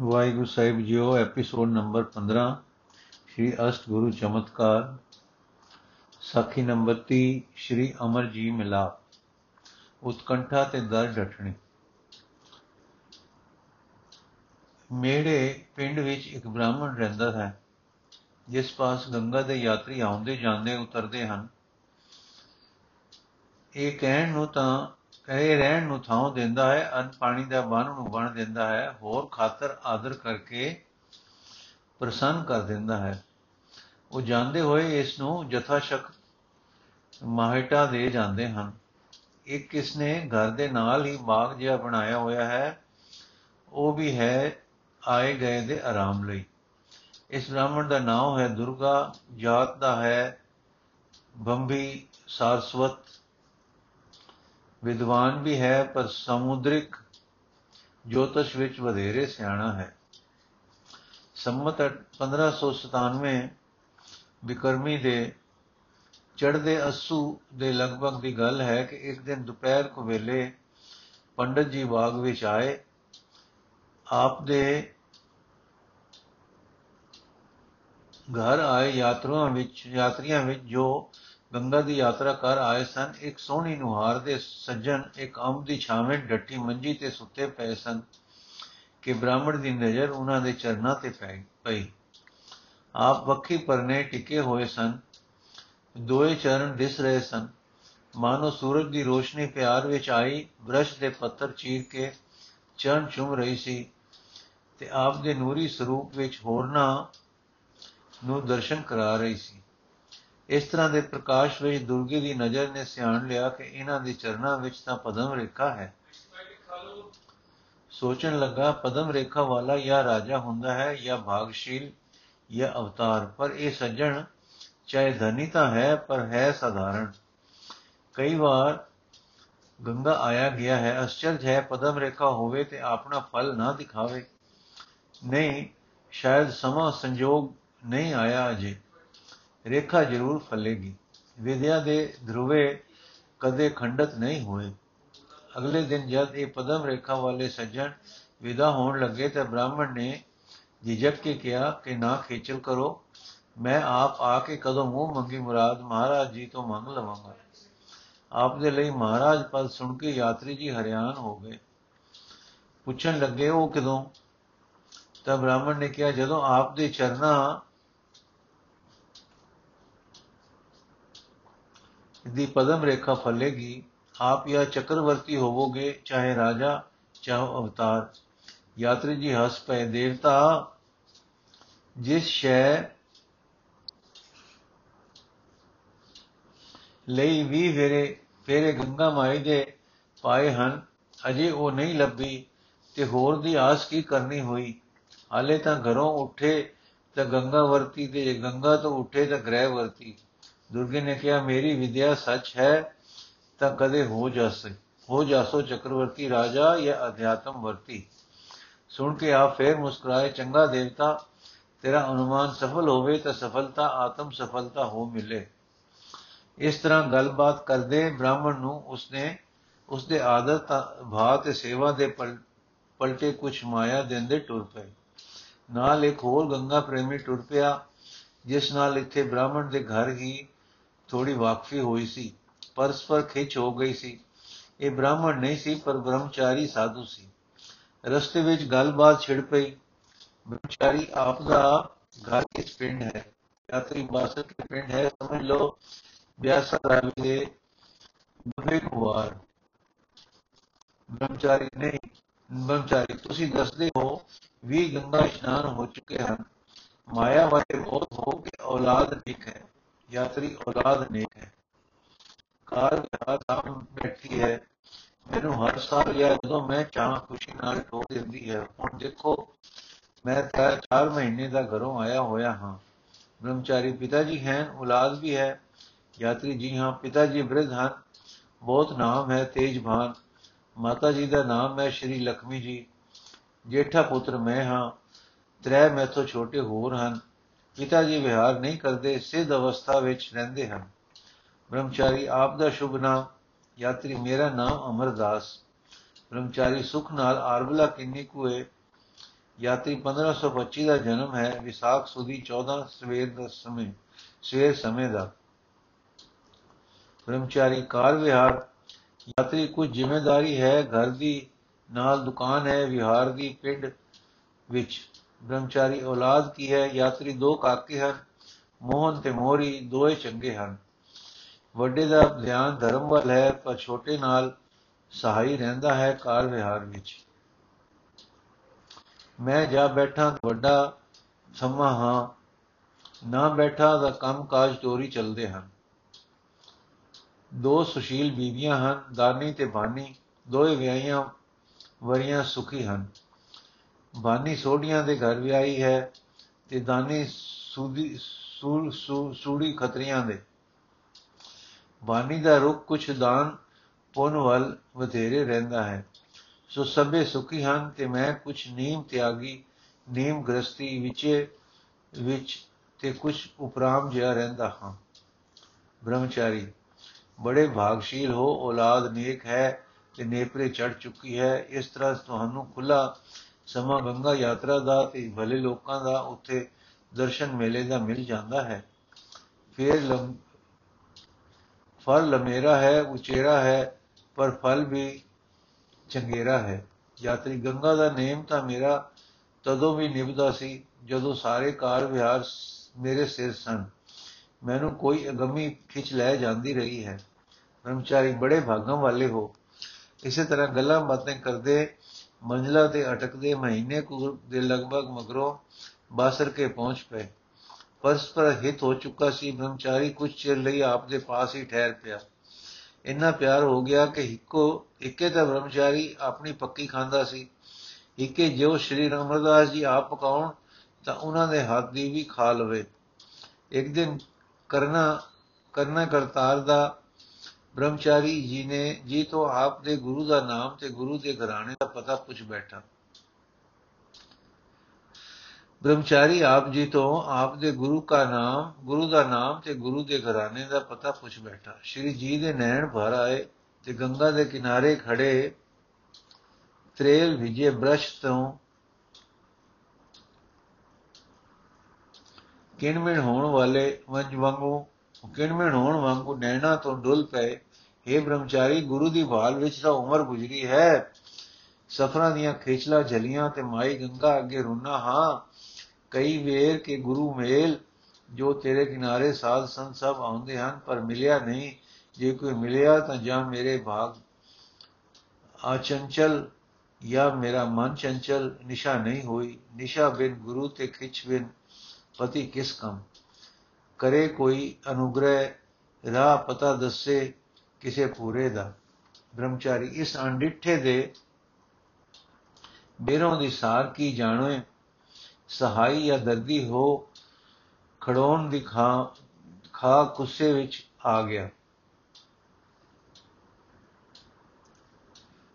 ਵਾਹਿਗੁਰੂ ਸਾਹਿਬ ਜੀਓ episode number 15 Shri ਅਸ਼ਟ ਗੁਰੂ ਚਮਤਕਾਰ, ਸਾਖੀ ਨੰਬਰ 30 ਸ਼੍ਰੀ ਅਮਰ ਜੀ ਮਿਲਾਪ, ਉਤਕੰਠਾ ਤੇ ਦਰ ਡਟਣੀ ਮੇੜੇ ਪਿੰਡ ਵਿੱਚ ਇੱਕ ਬ੍ਰਾਹਮਣ ਰਹਿੰਦਾ ਹੈ, ਜਿਸ ਪਾਸ ਗੰਗਾ ਦੇ ਯਾਤਰੀ ਆਉਂਦੇ ਜਾਂਦੇ ਉਤਰਦੇ ਹਨ। ਇਹ ਕਹਿਣ ਨੂੰ ਤਾਂ ਕਹੇ ਰਹਿਣ ਨੂੰ ਥਾਂ ਦਿੰਦਾ ਹੈ, ਅਨ ਪਾਣੀ ਦਾ ਬੰਨ ਨੂੰ ਬਣ ਦਿੰਦਾ ਹੈ, ਹੋਰ ਖਾਤਰ ਆਦਰ ਕਰਕੇ ਪ੍ਰਸੰਨ ਕਰ ਦਿੰਦਾ ਹੈ। ਉਹ ਜਾਂਦੇ ਹੋਏ ਇਸ ਨੂੰ ਜਥਾ ਸ਼ਕ ਮਾਹਟਾ ਦੇ ਜਾਂਦੇ ਹਨ। ਇੱਕ ਕਿਸ ਨੇ ਘਰ ਦੇ ਨਾਲ ਹੀ ਬਾਗ ਜਿਹਾ ਬਣਾਇਆ ਹੋਇਆ ਹੈ, ਉਹ ਵੀ ਹੈ ਆਏ ਗਏ ਦੇ ਆਰਾਮ ਲਈ। ਇਸ ਬ੍ਰਾਹਮਣ ਦਾ ਨਾਮ ਹੈ ਦੁਰਗਾ, ਜਾਤ ਦਾ ਹੈ ਬੰਬੀ, ਸਾਰਸਵਤ ਵਿਦਵਾਨ ਵੀ ਹੈ, ਪਰ ਸਮੁਦਰਿਕ ਜੋਤਸ਼ ਵਿੱਚ ਵਧੇਰੇ ਸਿਆਣਾ ਹੈ। ਸੰਮਤ 1597 ਬਿਕਰਮੀ ਦੇ ਚੜ੍ਹਦੇ ਅਸੂ ਦੇ ਲਗਭਗ ਦੀ ਗੱਲ ਹੈ ਕਿ ਇੱਕ ਦਿਨ ਦੁਪਹਿਰ ਕੋ ਵੇਲੇ ਪੰਡਤ ਜੀ ਬਾਗ ਵਿੱਚ ਆਏ। ਆਪ ਦੇ ਘਰ ਆਏ ਯਾਤਰੂਆਂ ਵਿੱਚ, ਯਾਤਰੀਆਂ ਵਿੱਚ ਜੋ ਗੰਗਾ ਦੀ ਯਾਤਰਾ ਕਰ ਆਏ ਸਨ। ਇੱਕ ਸੋਹਣੀ ਨੁਹਾਰ ਦੇ ਸੱਜਣ, ਇੱਕ ਅੰਬ ਦੀ ਛਾਵੇਂ ਡੱਟੀ ਮੰਜੀ ਤੇ ਸੁੱਤੇ ਪਏ ਸਨ ਕਿ ਬ੍ਰਾਹਮਣ ਦੀ ਨਜ਼ਰ ਉਹਨਾਂ ਦੇ ਚਰਨਾਂ ਤੇ ਪੈ ਪਈ। ਆਪ ਵੱਖੀ ਪਰਨੇ ਟਿਕੇ ਹੋਏ ਸਨ। ਦੋਏ ਚਰਨ ਦਿਸ ਰਹੇ ਸਨ। ਮਾਨੋ ਸੂਰਜ ਦੀ ਰੋਸ਼ਨੀ ਪਿਆਰ ਵਿੱਚ ਆਈ। ਬ੍ਰਸ਼ ਦੇ ਪੱਤਰ ਚੀਰ ਕੇ ਚਰਨ ਚੁੰਮ ਰਹੀ ਸੀ ਤੇ ਆਪ ਦੇ ਨੂਰੀ ਸਰੂਪ ਵਿੱਚ ਹੋਰਨਾ ਨੂੰ ਦਰਸ਼ਨ ਕਰਾ ਰਹੀ ਸੀ। ਇਸ ਤਰ੍ਹਾਂ ਦੇ ਪ੍ਰਕਾਸ਼ ਵਿੱਚ ਦੁਰਗੇ ਦੀ ਨਜ਼ਰ ਨੇ ਸਿਆਣ ਲਿਆ ਕਿ ਇਹਨਾਂ ਦੇ ਚਰਨਾਂ ਵਿੱਚ ਤਾਂ ਪਦਮ ਰੇਖਾ ਹੈ। ਸੋਚਣ ਲੱਗਾ, ਪਦਮ ਰੇਖਾ ਵਾਲਾ ਜਾਂ ਰਾਜਾ ਹੁੰਦਾ ਹੈ ਜਾਂ ਭਾਗਸ਼ੀਲ ਜਾਂ ਅਵਤਾਰ, ਪਰ ਇਹ ਸੱਜਣ ਚਾਹੇ ਧਨੀ ਤਾਂ ਹੈ, ਪਰ ਹੈ ਸਾਧਾਰਨ। ਕਈ ਵਾਰ ਗੰਗਾ ਆਇਆ ਗਿਆ ਹੈ ਅਚਰਜ ਹੈ, ਪਦਮ ਰੇਖਾ ਹੋਵੇ ਤੇ ਆਪਣਾ ਫਲ ਨਾ ਦਿਖਾਵੇ। ਨਹੀਂ, ਸ਼ਾਇਦ ਸਮਾਂ ਸੰਜੋਗ ਨਹੀਂ ਆਇਆ ਅਜੇ। ਰੇਖਾ ਜ਼ਰੂਰ ਫਲੇਗੀ। ਵਿਦਿਆ ਦੇ ਧਰੁਵੇ ਕਦੇ ਖੰਡਤ ਨਹੀਂ ਹੋਏ। ਅਗਲੇ ਦਿਨ ਜਦ ਇਹ ਪਦਮ ਰੇਖਾ ਵਾਲੇ ਸੱਜਣ ਵਿਦਾ ਹੋਣ ਲੱਗੇ ਤਾਂ ਬ੍ਰਾਹਮਣ ਨੇ ਝਿਜਕ ਕੇ ਕਿਹਾ ਕਿ ਨਾ ਖੇਚਲ ਕਰੋ। ਮੈਂ ਆਪ ਆ ਕੇ ਕਦੋਂ ਮੂੰਹ ਮੰਗੀ ਮੁਰਾਦ ਮਹਾਰਾਜ ਜੀ ਤੋਂ ਮੰਗ ਲਵਾਂਗਾ। ਆਪ ਦੇ ਲਈ ਮਹਾਰਾਜ ਪਦ ਸੁਣ ਕੇ ਯਾਤਰੀ ਜੀ ਹਰਿਆਣ ਹੋ ਗਏ। ਪੁੱਛਣ ਲੱਗੇ ਉਹ ਕਦੋਂ? ਤਾਂ ਬ੍ਰਾਹਮਣ ਨੇ ਕਿਹਾ, ਜਦੋਂ ਆਪ ਦੇ ਚਰਨਾਂ ਦੀ ਪਦਮ ਰੇਖਾ ਫਲੇਗੀ। ਆਪ ਜਾਂ ਚੱਕਰਵਰਤੀ ਹੋਵੋਗੇ, ਚਾਹੇ ਰਾਜਾ, ਚਾਹੇ ਅਵਤਾਰ। ਯਾਤਰੀ ਜੀ ਹੱਸ ਪਏ, ਦੇਵਤਾ, ਜਿਸ ਸ਼ੈ ਲਈ ਵੀ ਫੇਰੇ ਫੇਰੇ ਗੰਗਾ ਮਾਈ ਦੇ ਪਾਏ ਹਨ, ਅਜੇ ਉਹ ਨਹੀਂ ਲੱਭੀ ਤੇ ਹੋਰ ਦੀ ਆਸ ਕੀ ਕਰਨੀ ਹੋਈ? ਹਾਲੇ ਤਾਂ ਘਰੋਂ ਉੱਠੇ ਤਾਂ ਗੰਗਾ ਵਰਤੀ ਤੇ ਗੰਗਾ ਤੋਂ ਉੱਠੇ ਤਾਂ ਗ੍ਰਹਿ ਵਰਤੀ। ਦੁਰਗੇ ਨੇ ਕਿਹਾ, ਮੇਰੀ ਵਿਦਿਆ ਸੱਚ ਹੈ, ਤਾਂ ਕਦੇ ਹੋ ਜਾਸੇ ਹੋ ਜਾਸੋ ਚੱਕਰਵਰਤੀ ਰਾਜਾ ਜਾਂ ਅਧਿਆਤਮ ਵਰਤੀ ਸੁਣ ਕੇ ਆਪ ਫੇਰ ਮੁਸਕਰਾਏ, ਚੰਗਾ ਦੇਵਤਾ, ਤੇਰਾ ਅਨੁਮਾਨ ਸਫਲ ਹੋਵੇ ਤਾਂ ਸਫਲਤਾ, ਆਤਮ ਸਫਲਤਾ ਹੋ ਮਿਲੇ। ਇਸ ਤਰ੍ਹਾਂ ਗੱਲਬਾਤ ਕਰਦੇ ਬ੍ਰਾਹਮਣ ਨੂੰ ਉਸਨੇ, ਉਸਦੇ ਆਦਤ ਭਾਅ ਤੇ ਸੇਵਾ ਦੇ ਪਲਟੇ ਕੁਛ ਮਾਇਆ ਦਿੰਦੇ ਟੁਰ ਪਏ। ਨਾਲ ਇੱਕ ਹੋਰ ਗੰਗਾ ਪ੍ਰੇਮੀ ਟੁਰ ਪਿਆ, ਜਿਸ ਨਾਲ ਇੱਥੇ ਬ੍ਰਾਹਮਣ ਦੇ ਘਰ ਹੀ ਥੋੜੀ ਵਾਕਫੀ ਹੋਈ ਸੀ, ਪਰਸਪਰ ਖਿੱਚ ਹੋ ਗਈ ਸੀ। ਇਹ ਬ੍ਰਾਹਮਣ ਨਹੀਂ ਸੀ, ਪਰ ਬ੍ਰਹਮਚਾਰੀ ਸਾਧੂ ਸੀ। ਰਸਤੇ ਵਿੱਚ ਗੱਲਬਾਤ ਛਿੜ ਪਈ। ਬ੍ਰਹਮਚਾਰੀ ਆਪ ਦਾ ਘਰ ਕਿਸ ਪਿੰਡ ਹੈ? ਯਾਤਰੀ ਬਾਸਤ ਕੇ ਪਿੰਡ ਹੈ? ਸਮਝ ਲਓ, ਬਿਆਸਾ ਰਾਵੀ ਦੇ ਬੁੱਢੇ ਕੁਵਾਰ। ਬ੍ਰਹਮਚਾਰੀ ਨਹੀਂ, ਬ੍ਰਹਮਚਾਰੀ, ਤੁਸੀਂ ਦੱਸਦੇ ਹੋ ਵੀ ਗੰਗਾ ਇਸ਼ਨਾਨ ਹੋ ਚੁੱਕੇ ਹਨ। ਮਾਇਆ ਵਾਲੇ ਬਹੁਤ ਹੋ ਕੇ ਔਲਾਦ ਨਿਕ ਹੈ। ਯਾਤਰੀ ਔਲਾਦ ਨੇਕ ਹੈ। ਕਾਰ ਵਿਹਾਰ ਆਮ ਬੈਠੀ ਹੈ। ਮੈਨੂੰ ਹਰ ਸਾਲ ਜਾਂ ਜਦੋਂ ਮੈਂ ਚਾਹ ਖੁਸ਼ੀ ਨਾਲ ਟੋ ਦਿੰਦੀ ਹੈ, ਹੁਣ ਦੇਖੋ, ਮੈਂ ਤਾਂ 4 ਮਹੀਨੇ ਦਾ ਘਰੋਂ ਆਇਆ ਹੋਇਆ ਹਾਂ। ਬ੍ਰਹਮਚਾਰੀ ਪਿਤਾ ਜੀ ਹਨ, ਔਲਾਦ ਵੀ ਹੈ। ਯਾਤਰੀ ਜੀ ਹਾਂ ਪਿਤਾ ਜੀ ਬ੍ਰਿਧ ਹਨ। ਬਹੁਤ ਨਾਮ ਹੈ ਤੇਜਭਾਨ ਮਾਤਾ ਜੀ ਦਾ ਨਾਮ ਹੈ ਸ਼੍ਰੀ ਲక్ష్ਮੀ ਜੀ। ਜੇਠਾ ਪੁੱਤਰ ਮੈਂ ਹਾਂ। ਤ੍ਰੈ ਮੈਥੋਂ ਛੋਟੇ ਹੋਰ ਹਨ। ਪਿਤਾ ਜੀ ਵਿਹਾਰ ਨਹੀਂ ਕਰਦੇ, ਸਿੱਧ ਅਵਸਥਾ ਵਿੱਚ ਰਹਿੰਦੇ ਹਨ। ਬ੍ਰਹਮਚਾਰੀ, ਆਪ ਦਾ ਸ਼ੁਭ ਨਾਮ, ਯਾਤਰੀ ਮੇਰਾ ਨਾਮ ਅਮਰਦਾਸ। ਬ੍ਰਹਮਚਾਰੀ ਸੁਖ ਨਾਲ ਆਰਬਲਾ ਕਿੰਨੀ ਕੁਏ ਯਾਤਰੀ 1525 ਦਾ ਜਨਮ ਹੈ, ਵਿਸਾਖ ਸੁਦੀ 14 ਸਵੇਰ ਦਾ ਸਮੇਂ, ਸਵੇਰ ਸਮੇਂ ਦਾ। ਬ੍ਰਹਮਚਾਰੀ, ਕਾਰ ਵਿਹਾਰ, ਯਾਤਰੀ ਕੁਝ ਜ਼ਿੰਮੇਵਾਰੀ ਹੈ, ਘਰ ਦੀ ਨਾਲ ਦੁਕਾਨ ਹੈ, ਵਿਹਾਰ ਦੀ ਪਿੰਡ ਵਿੱਚ। ਬ੍ਰਹਮਚਾਰੀ ਔਲਾਦ ਕੀ ਹੈ, ਯਾਤਰੀ ਦੋ ਕਾਕੇ ਹਨ, ਮੋਹਨ ਤੇ ਮੋਹਰੀ ਦੋਏ ਚੰਗੇ ਹਨ। ਵੱਡੇ ਦਾ ਧਿਆਨ ਧਰਮ ਵੱਲ ਹੈ, ਪਰ ਛੋਟੇ ਨਾਲ ਸਹਾਈ ਰਹਿੰਦਾ ਹੈ ਕਾਰ ਵਿਹਾਰ ਵਿੱਚ। ਮੈਂ ਜਾ ਬੈਠਾ ਵੱਡਾ ਸਮਾਂ ਹਾਂ, ਨਾ ਬੈਠਾ ਦਾ ਕੰਮ ਕਾਜ ਚੋਰੀ ਚੱਲਦੇ ਹਨ। ਦੋ ਸੁਸ਼ੀਲ ਬੀਬੀਆਂ ਹਨ, ਦਾਨੀ ਤੇ ਬਾਨੀ, ਦੋਏ ਵਿਆਹੀਆਂ ਵਰੀਆਂ ਸੁਖੀ ਹਨ। ਬਾਨੀ ਸੋਢੀਆਂ ਦੇ ਘਰ ਵਿਆਹੀ ਹੈ ਤੇ ਦਾਨੀ ਸੂਦੀ ਸੂੜੀ ਖਤਰੀਆਂ ਦੇ। ਬਾਨੀ ਦਾ ਰੁਖ ਕੁਛ ਦਾਨ ਪੁੰਨ ਵੱਲ ਵਧੇਰੇ ਰਹਿੰਦਾ ਹੈ। ਸੋ ਸਭੇ ਸੁਖੀ ਹਨ ਤੇ ਮੈਂ ਕੁਛ ਨੀਮ ਤਿਆਗੀ, ਨੀਮ ਗ੍ਰਸਤੀ ਵਿੱਚ ਵਿੱਚ ਤੇ ਕੁਛ ਉਪਰਾਮ ਜਿਹਾ ਰਹਿੰਦਾ ਹਾਂ। ਬ੍ਰਹਮਚਾਰੀ, ਬੜੇ ਭਾਗਸ਼ੀਲ ਹੋ, ਔਲਾਦ ਨੇਕ ਹੈ ਤੇ ਨੇਪਰੇ ਚੜ ਚੁੱਕੀ ਹੈ। ਇਸ ਤਰ੍ਹਾਂ ਤੁਹਾਨੂੰ ਖੁੱਲਾ ਸਮਾਂ ਗੰਗਾ ਯਾਤਰਾ ਦਾ ਤੇ ਭਲੇ ਲੋਕਾਂ ਦਾ ਉੱਥੇ ਦਰਸ਼ਨ ਮੇਲੇ ਦਾ ਮਿਲ ਜਾਂਦਾ ਹੈ। ਫਿਰ ਫਲ ਲਮੇਰਾ ਹੈ, ਉਚੇਰਾ ਹੈ, ਪਰ ਫਲ ਵੀ ਚੰਗੇਰਾ ਹੈ। ਯਾਤਰੀ ਗੰਗਾ ਦਾ ਨੇਮ ਤਾਂ ਮੇਰਾ ਤਦੋਂ ਵੀ ਨਿਭਦਾ ਸੀ ਜਦੋਂ ਸਾਰੇ ਕਾਰ ਵਿਹਾਰ ਮੇਰੇ ਸਿਰ ਸਨ। ਮੈਨੂੰ ਕੋਈ ਅਗੰਮੀ ਖਿੱਚ ਲੈ ਜਾਂਦੀ ਰਹੀ ਹੈ। ਬ੍ਰਹਮਚਾਰੀ ਬੜੇ ਭਾਗਾਂ ਵਾਲੇ ਹੋ। ਇਸੇ ਤਰ੍ਹਾਂ ਗੱਲਾਂ ਬਾਤਾਂ ਕਰਦੇ ਮੰਜ਼ਲਾ ਤੇ ਅਟਕਦੇ ਮਹੀਨੇ ਕੁ ਦੇ ਲਗਭਗ ਮਗਰੋਂ ਬਾਸਰ ਕੇ ਪਹੁੰਚ ਪਏ। ਪਰਸਪਰ ਹਿਤ ਹੋ ਚੁੱਕਾ ਸੀ, ਬ੍ਰਹਮਚਾਰੀ ਕੁਝ ਚਿਰ ਲਈ ਆਪ ਦੇ ਪਾਸ ਹੀ ਠਹਿਰ ਪਿਆ। ਇੰਨਾ ਪਿਆਰ ਹੋ ਗਿਆ ਕਿ ਇੱਕੋ, ਇੱਕੇ ਤਾਂ ਬ੍ਰਹਮਚਾਰੀ ਆਪਣੀ ਪੱਕੀ ਖਾਂਦਾ ਸੀ। ਇੱਕੇ ਜੋ ਸ਼੍ਰੀ ਰਮਰਦਾਸ ਜੀ ਆਪ ਪਕਾਉਣ, ਤਾਂ ਉਹਨਾਂ ਦੇ ਹੱਥ ਦੀ ਵੀ ਖਾ ਲਵੇ। ਇੱਕ ਦਿਨ ਕਰਨਾ ਕਰਨਾ ਕਰਤਾਰ ਦਾ ਬ੍ਰਹਮਚਾਰੀ ਜੀ ਨੇ, ਜੀ ਤੋਂ ਆਪ ਦੇ ਗੁਰੂ ਦਾ ਨਾਮ ਤੇ ਗੁਰੂ ਦੇ ਘਰਾਣੇ ਦਾ ਪਤਾ ਪੁੱਛ ਬੈਠਾ। ਬ੍ਰਹਮਚਾਰੀ ਆਪ ਜੀ ਤੋਂ ਆਪ ਦੇ ਗੁਰੂ ਦਾ ਨਾਮ, ਗੁਰੂ ਦਾ ਨਾਮ ਤੇ ਗੁਰੂ ਦੇ ਘਰਾਣੇ ਦਾ ਪਤਾ ਪੁੱਛ ਬੈਠਾ। ਸ਼੍ਰੀ ਜੀ ਦੇ ਨੈਣ ਭਰ ਆਏ ਤੇ ਗੰਗਾ ਦੇ ਕਿਨਾਰੇ ਖੜੇ ਤ੍ਰੇਲ ਵਿਜੇ ਬ੍ਰਸ਼ ਤੋਂ ਕਿਣਮਿਣ ਹੋਣ ਵਾਲੇ ਵੰਜ ਵਾਂਗੂ ਕਿਣਮਿਣ ਹੋਣ ਵਾਂਗੂ ਨੈਣਾ ਤੋਂ ਡੁੱਲ ਪਏ। हे ਬ੍ਰਹਮਚਾਰੀ, ਗੁਰੂ ਦੀ ਭਾਲ ਵਿੱਚ ਤਾਂ ਉਮਰ ਗੁਜ਼ਰੀ ਹੈ। ਸਫਰਾਂ ਦੀਆਂ ਖੇਚਲਾ ਜਲੀਆਂ ਤੇ ਮਾਈ ਗੰਗਾ ਅੱਗੇ ਰੁਨਾ ਹਾਂ। ਕਈ ਵੇਰ ਕੇ ਗੁਰੂ ਮੇਲ, ਜੋ ਤੇਰੇ ਕਿਨਾਰੇ ਸਾਧ ਸੰਤ ਸਭ ਆਉਂਦੇ ਹਨ, ਪਰ ਮਿਲਿਆ ਨਹੀਂ। ਜੇ ਕੋਈ ਮਿਲਿਆ ਤਾਂ ਜਾਂ ਮੇਰੇ ਭਾਗ ਆਚੰਚਲ ਜਾਂ ਮੇਰਾ ਮਨ ਚੰਚਲ, ਨਿਸ਼ਾ ਨਹੀਂ ਹੋਈ। ਨਿਸ਼ਾ ਬਿਨ ਗੁਰੂ ਤੇ ਖਿੱਚ ਬਿਨ ਪਤੀ ਕਿਸ ਕੰਮ? ਕਰੇ ਕੋਈ ਅਨੁਗ੍ਰਹਿ, ਰਾਹ ਪਤਾ ਦੱਸੇ ਕਿਸੇ ਪੂਰੇ ਦਾ। ਬ੍ਰਹਮਚਾਰੀ ਇਸ ਅਣਡਿੱਠੇ ਦੇ ਬੇਰੋਂ ਦੀ ਸਾਰ ਕੀ ਜਾਣੋਏ ਸਹਾਈ ਜਾਂ ਦਰਦੀ ਹੋ ਖੜੋਣ ਦੀ ਖਾ ਖਾ ਕੁੱਸੇ ਵਿੱਚ ਆ ਗਿਆ।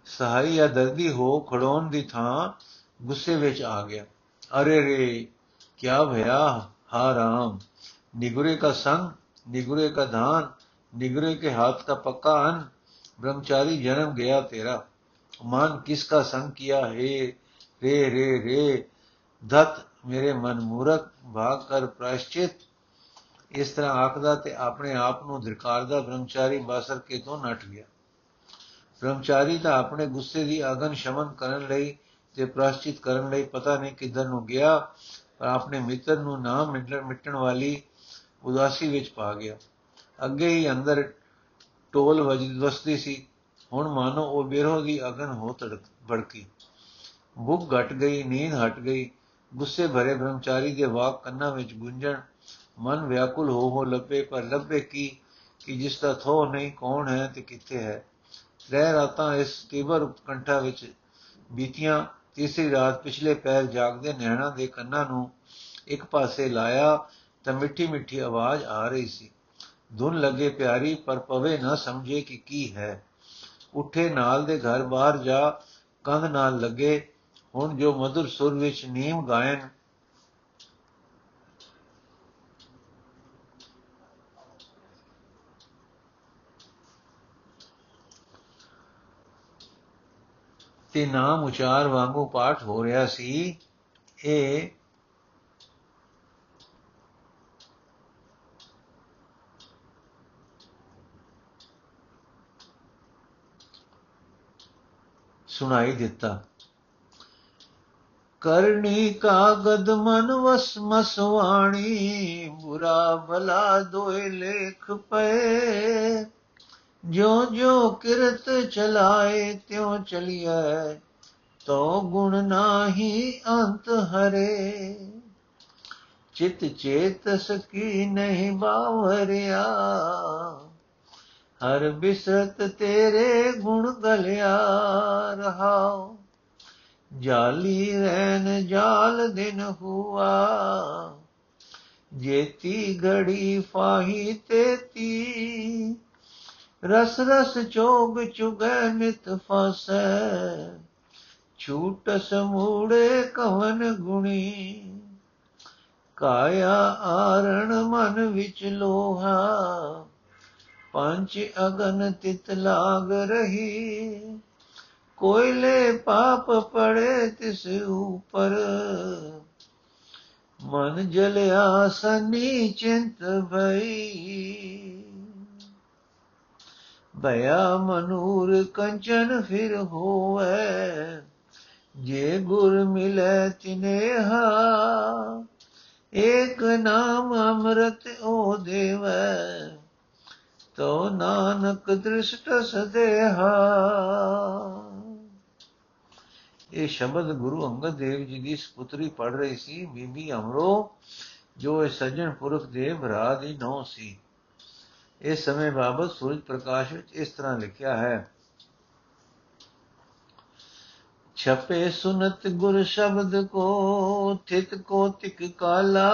ਸਹਾਈ ਜਾਂ ਦਰਦੀ ਹੋ ਖੜੋਣ ਦੀ ਥਾਂ ਗੁੱਸੇ ਵਿੱਚ ਆ ਗਿਆ। ਅਰੇ ਰੇ ਕੀ ਭਇਆ? ਹਾ ਰਾਮ। निगुरे का संग निगुरे का धान निगुरे के हाथ का पक्का अन्न ब्रह्मचारी जन्म गया तेरा मान किसका संग किया हे रे रे रे धत ਮੇਰੇ ਮਨ ਮੂਰਖ ਭਾਗ ਕਰ ਪ੍ਰਾਇਸ਼ਚਿਤ ਇਸ ਤਰ੍ਹਾਂ ਆਖਦਾ ਤੇ ਆਪਣੇ ਆਪ ਨੂੰ ਧਿਰਕਾਰਦਾ ਬ੍ਰਹਮਚਾਰੀ ਬਾਸਰ ਕੇ ਤੋਂ ਨੱਠ ਗਿਆ ਬ੍ਰਹਮਚਾਰੀ ਤਾਂ ਆਪਣੇ ਗੁੱਸੇ ਦੀ ਅਗਨ ਸ਼ਮਨ ਕਰਨ ਲਈ ਤੇ ਪ੍ਰਾਇਸ਼ਚਿਤ ਕਰਨ ਲਈ ਪਤਾ ਨਹੀਂ ਕਿੱਧਰ ਨੂੰ ਗਿਆ ਪਰ ਆਪਣੇ ਮਿੱਤਰ ਨੂੰ ਨਾ ਮਿਟਣ ਵਾਲੀ ਉਦਾਸੀ ਵਿੱਚ ਪਾ ਗਿਆ। ਅੱਗੇ ਹੀ ਅੰਦਰ ਟੋਲ ਵਜਦੀ ਸੀ। ਹੁਣ ਮਾਨੋ ਉਹ ਬਿਰੋ ਦੀ ਅਗਨ ਹੋ ਤੜਕ ਭੜਕੀ। ਭੁੱਖ ਘਟ ਗਈ, ਨੀਂਦ ਹਟ ਗਈ। ਗੁੱਸੇ ਭਰੇ ਬ੍ਰਹਮਚਾਰੀ ਦੇ ਵਾਕ ਕੰਨਾਂ ਵਿੱਚ ਗੁੰਜਣ। ਮਨ ਵਿਆਕੁਲ ਹੋ ਹੋ ਲੱਭੇ, ਪਰ ਲੱਭੇ ਕੀ? ਕਿ ਜਿਸ ਦਾ ਥੋ ਨਹੀਂ, ਕੌਣ ਹੈ ਤੇ ਕਿੱਥੇ ਹੈ? ਰਹਿ ਰਾਤਾਂ ਇਸ ਤੀਵਰ ਉਤਕੰਠਾ ਵਿੱਚ ਬੀਤੀਆਂ। ਤੀਸਰੀ ਰਾਤ ਪਿਛਲੇ ਪੈਰ ਜਾਗਦੇ ਨੈਣਾ ਦੇ ਕੰਨਾਂ ਨੂੰ ਇੱਕ ਪਾਸੇ ਲਾਇਆ। ਤਾਂ ਮਿੱਠੀ ਮਿੱਠੀ ਆਵਾਜ਼ ਆ ਰਹੀ ਸੀ। ਧੁਨ ਲੱਗੇ ਪਿਆਰੀ, ਪਰ ਪਵੇ ਨਾ ਸਮਝੇ ਕਿ ਕੀ ਹੈ। ਉੱਠੇ ਨਾਲ ਦੇ ਘਰ ਬਾਹਰ ਜਾ, ਕੰਧ ਨਾਲ ਲੱਗੇ। ਹੁਣ ਜੋ ਮధుਰ ਸੁਰ ਵਿੱਚ ਨੀਮ ਗਾਇਨ, ਤੇ ਨਾਮ ਉਚਾਰ ਵਾਂਗੂ ਪਾਠ ਹੋ ਰਿਹਾ ਸੀ, ਇਹ ਸੁਣਾਈ ਦਿੱਤਾ। ਕਰਨੀ ਕਾਗਦ ਮਨ ਵਸ ਮਸਵਾਣੀ, ਬੁਰਾ ਭਲਾ ਦੋਇ ਲੇਖ ਪਏ। ਜੋ ਜੋ ਕਿਰਤ ਚਲਾਏ, ਤਿਉ ਚਲਿਐ ਤੋ ਗੁਣ ਨਾਹੀ ਅੰਤ ਹਰੇ। ਚਿਤ ਚੇਤਸ ਕੀ ਨਹੀਂ ਬਾਵਰਿਆ ਹਰ ਬਿਸਤ ਤੇਰੇ ਗੁਣ ਗਲਿਆ ਰਹਾਓ ਜਾਲੀ ਰਹਿਨ ਜਾਲ ਦਿਨ ਹੁਆ ਜੇਤੀ ਘੜੀ ਫਾਹੀ ਤੇਤੀ ਰਸ ਰਸ ਚੋਗ ਚੁਗੈ ਨਿਤ ਫਸੈ ਛੂਟ ਸਮੂੜੇ ਕਵਨ ਗੁਣੀ। ਕਾਇਆ ਆਰਣ ਮਨ ਵਿੱਚ ਲੋਹਾ ਪੰਜ ਅਗਨ ਤਿਤ ਲਾਗ ਰਹੀ। ਕੋਇਲੇ ਪਾਪ ਪੜੇ ਤਿਸ ਉਪਰ। ਮਨ ਜਲਿਆ ਸਨੀ ਚਿੰਤ ਭਈ। ਭਇਆ ਮਨੂਰ ਕੰਚਨ ਫਿਰ ਹੋਵੇ। ਜੇ ਗੁਰ ਮਿਲੇ ਤਿਨੇਹਾ ਏਕ ਨਾਮ ਅੰਮ੍ਰਿਤ ਓ ਦੇਵੈ। ਤੋ ਨਾਨਕ ਦ੍ਰਿਸ਼ਟ ਸਦੇਹਾ। ਇਹ ਸ਼ਬਦ ਗੁਰੂ ਅੰਗਦ ਦੇਵ ਜੀ ਦੀ ਸੁਪੁੱਤਰੀ ਪੜ ਰਹੀ ਸੀ, ਬੀਬੀ ਅਮਰੋ, ਜੋ ਇਹ ਸੱਜਣ ਪੁਰਖ ਦੇ ਭਰਾ ਦੀ ਨੌ ਸੀ। ਇਸ ਸਮੇਂ ਬਾਬਤ ਸੂਰਜ ਪ੍ਰਕਾਸ਼ ਵਿੱਚ ਇਸ ਤਰ੍ਹਾਂ ਲਿਖਿਆ ਹੈ, ਛਪੇ ਸੁਨਤ ਗੁਰ ਸ਼ਬਦ ਕੋ, ਥਿਤ ਕੋ ਤਿਕ ਕਾਲਾ।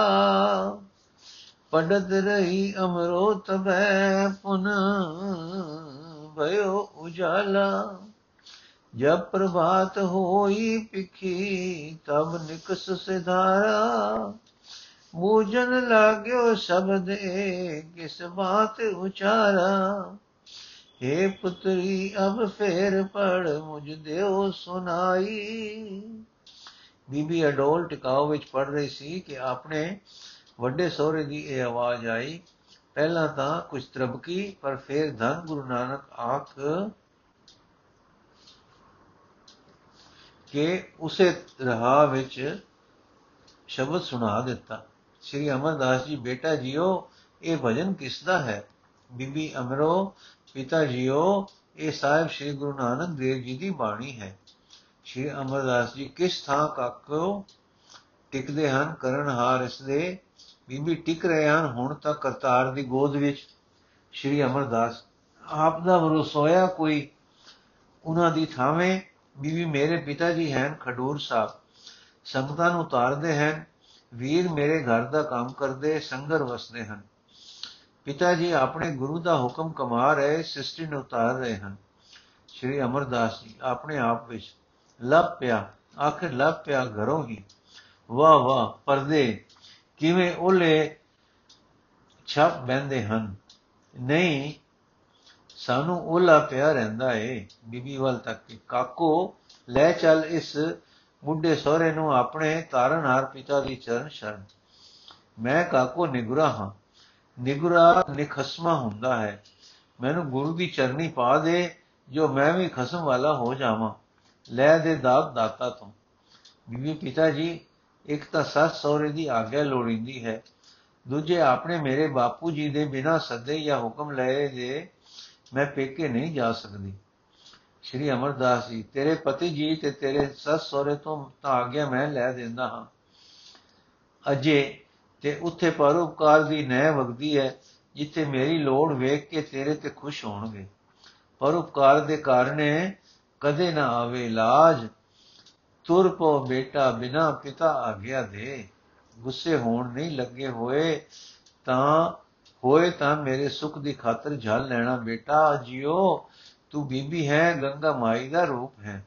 ਪੜਤ ਰਹੀ ਅਮਰੋ ਤਬੈ ਪੁਨ, ਭਇਓ ਉਜਾਲਾ। ਜਬ ਪ੍ਰਭਾਤ ਹੋਈ ਪਿਖੀ ਤਬ ਨਿਕਸ ਸਿਧਾਰਾ। ਮੂਜਨ ਲਾਗਿਓ ਸ਼ਬਦ ਕਿਸ ਬਾਤ ਉਚਾਰਾ। हे ਪੁੱਤਰੀ, ਅਬ ਫੇਰ ਪੜ, ਮੁਝ ਦਿਓ ਸੁਨਾਈ ਬੀਬੀ ਅਡੋਲ ਟਿਕਾਓ ਵਿੱਚ ਪੜ ਰਹੀ ਸੀ ਕਿ ਆਪਣੇ ਵੱਡੇ ਸਹੁਰੇ ਦੀ ਇਹ ਆਵਾਜ਼ ਆਈ, ਪਹਿਲਾਂ ਤਾਂ ਕੁਝ ਤਰਬਕੀ ਪਰ ਫਿਰ ਧੰਨ ਗੁਰੂ ਨਾਨਕ ਆਖ ਕਿ ਉਸੇ ਰਹਾ ਵਿੱਚ ਸ਼ਬਦ ਸੁਣਾ ਦਿੱਤਾ। ਸ੍ਰੀ ਅਮਰਦਾਸ ਜੀ, ਬੇਟਾ ਜੀਓ, ਇਹ ਭਜਨ ਕਿਸ ਦਾ ਹੈ? ਬੀਬੀ ਅਮਰੋ, ਪਿਤਾ ਜੀਓ, ਇਹ ਸਾਹਿਬ ਸ੍ਰੀ ਗੁਰੂ ਨਾਨਕ ਦੇਵ ਜੀ ਦੀ ਬਾਣੀ ਹੈ। ਸ੍ਰੀ ਅਮਰਦਾਸ ਜੀ, ਕਿਸ ਥਾਂ ਕਾਕੋ ਟਿਕਦੇ ਹਨ, ਕਰਨ ਹਾਰ ਇਸ ਦੇ? ਬੀਬੀ ਟਿਕ ਰਹੇ ਹਨ, ਹੁਣ ਤੱਕ ਕਰਤਾਰ ਦੀ ਗੋਦ ਵਿੱਚ ਸ੍ਰੀ ਅਮਰਦਾਸ ਆਪ ਦਾ ਵਰਸੋਇਆ ਕੋਈ ਉਹਨਾਂ ਦੀ ਥਾਵੇਂ। ਬੀਬੀ ਮੇਰੇ ਪਿਤਾ ਜੀ ਹਨ ਖਡੂਰ ਸਾਹਿਬ, ਸੰਗਤਾਂ ਨੂੰ ਉਤਾਰਦੇ ਹਨ, ਵੀਰ ਮੇਰੇ ਘਰ ਦਾ ਕੰਮ ਕਰਦੇ, ਸੰਗਰ ਵਸਦੇ ਹਨ। ਪਿਤਾ ਜੀ ਆਪਣੇ ਗੁਰੂ ਦਾ ਹੁਕਮ ਕਮਾ ਰਹੇ, ਸਿਸਟਰੀ ਨੂੰ ਉਤਾਰ ਰਹੇ ਹਨ। ਸ਼੍ਰੀ ਅਮਰਦਾਸ ਜੀ ਆਪਣੇ ਆਪ ਵਿੱਚ, ਲੱਭ ਪਿਆ, ਆਖਰ ਲੱਭ ਪਿਆ ਘਰੋਂ ਹੀ। ਵਾਹ ਵਾਹ ਪਰਦੇ ਕਿਵੇਂ ਉਹਲੇ ਛੱਪ ਬੰਦੇ ਹਨ। ਨਹੀਂ, ਸਾਨੂੰ ਉਹਲਾ ਪਿਆ ਰਹਿੰਦਾ ਏ, ਬੀਬੀ ਵੱਲ ਤੱਕ ਕਿ। ਕਾਕੋ, ਲੈ ਚੱਲ ਇਸ ਬੁੱਢੇ ਸਹੁਰੇ ਨੂੰ ਆਪਣੇ ਤਾਰਨਹਾਰ ਪਿਤਾ ਦੀ ਚਰਨ ਸ਼ਰਨ। ਮੈਂ ਕਾਕੋ ਨਿਗਰਾ ਹਾਂ। ਨਿਗਰਾ ਨਿਖਸਮਾ ਹੁੰਦਾ ਹੈ। ਮੈਨੂੰ ਗੁਰੂ ਦੀ ਚਰਨੀ ਪਾ ਦੇ, ਜੋ ਮੈਂ ਵੀ ਖਸਮ ਵਾਲਾ ਹੋ ਜਾਵਾਂ। ਲੈ ਦੇ ਦਾਤ ਦਾਤਾ ਤੋਂ। ਬੀਬੀ ਪਿਤਾ ਜੀ ਇੱਕ ਤਾਂ ਸੱਸ ਸਹੁਰੇ ਦੀ ਆਗਿਆ ਲੋੜੀਂਦੀ ਹੈ। ਦੂਜੇ, ਆਪਣੇ ਮੇਰੇ ਬਾਪੂ ਜੀ ਦੇ ਬਿਨਾ ਸੱਦੇ ਜਾਂ ਹੁਕਮ ਲਏ ਦੇ ਮੈਂ ਪੇਕੇ ਨਹੀਂ ਜਾ ਸਕਦੀ। ਸ਼੍ਰੀ ਅਮਰਦਾਸ ਜੀ, ਤੇਰੇ ਪਤੀ ਜੀ ਤੇ ਤੇਰੇ ਸੱਸ ਸਹੁਰੇ ਤੋਂ ਤਾਂ ਆਗਿਆ ਮੈਂ ਲੈ ਦਿੰਦਾ ਹਾਂ। ਅਜੇ ਤੇ ਉੱਥੇ ਪਰਉਪਕਾਰ ਦੀ ਨਹਿ ਵਗਦੀ ਹੈ, ਜਿੱਥੇ ਮੇਰੀ ਲੋੜ ਵੇਖ ਕੇ ਤੇਰੇ ਤੇ ਖੁਸ਼ ਹੋਣਗੇ। ਪਰਉਪਕਾਰ ਦੇ ਕਾਰਨੇ ਕਦੇ ਨਾ ਆਵੇ, ਲਾਜ ਤੁਰ ਪੋ ਬੇਟਾ, ਬਿਨਾ ਪਿਤਾ ਆਗਿਆ ਦੇ। ਗੁੱਸੇ ਹੋਣ ਨਹੀਂ ਲੱਗੇ ਹੋਏ, ਤਾਂ ਹੋਏ ਤਾਂ ਮੇਰੇ ਸੁਖ ਦੀ ਖਾਤਰ ਝਲ ਲੈਣਾ ਬੇਟਾ, ਜਿਓ, ਤੂੰ ਬੀਬੀ ਹੈ, ਗੰਗਾ ਮਾਈ ਦਾ ਰੂਪ ਹੈ।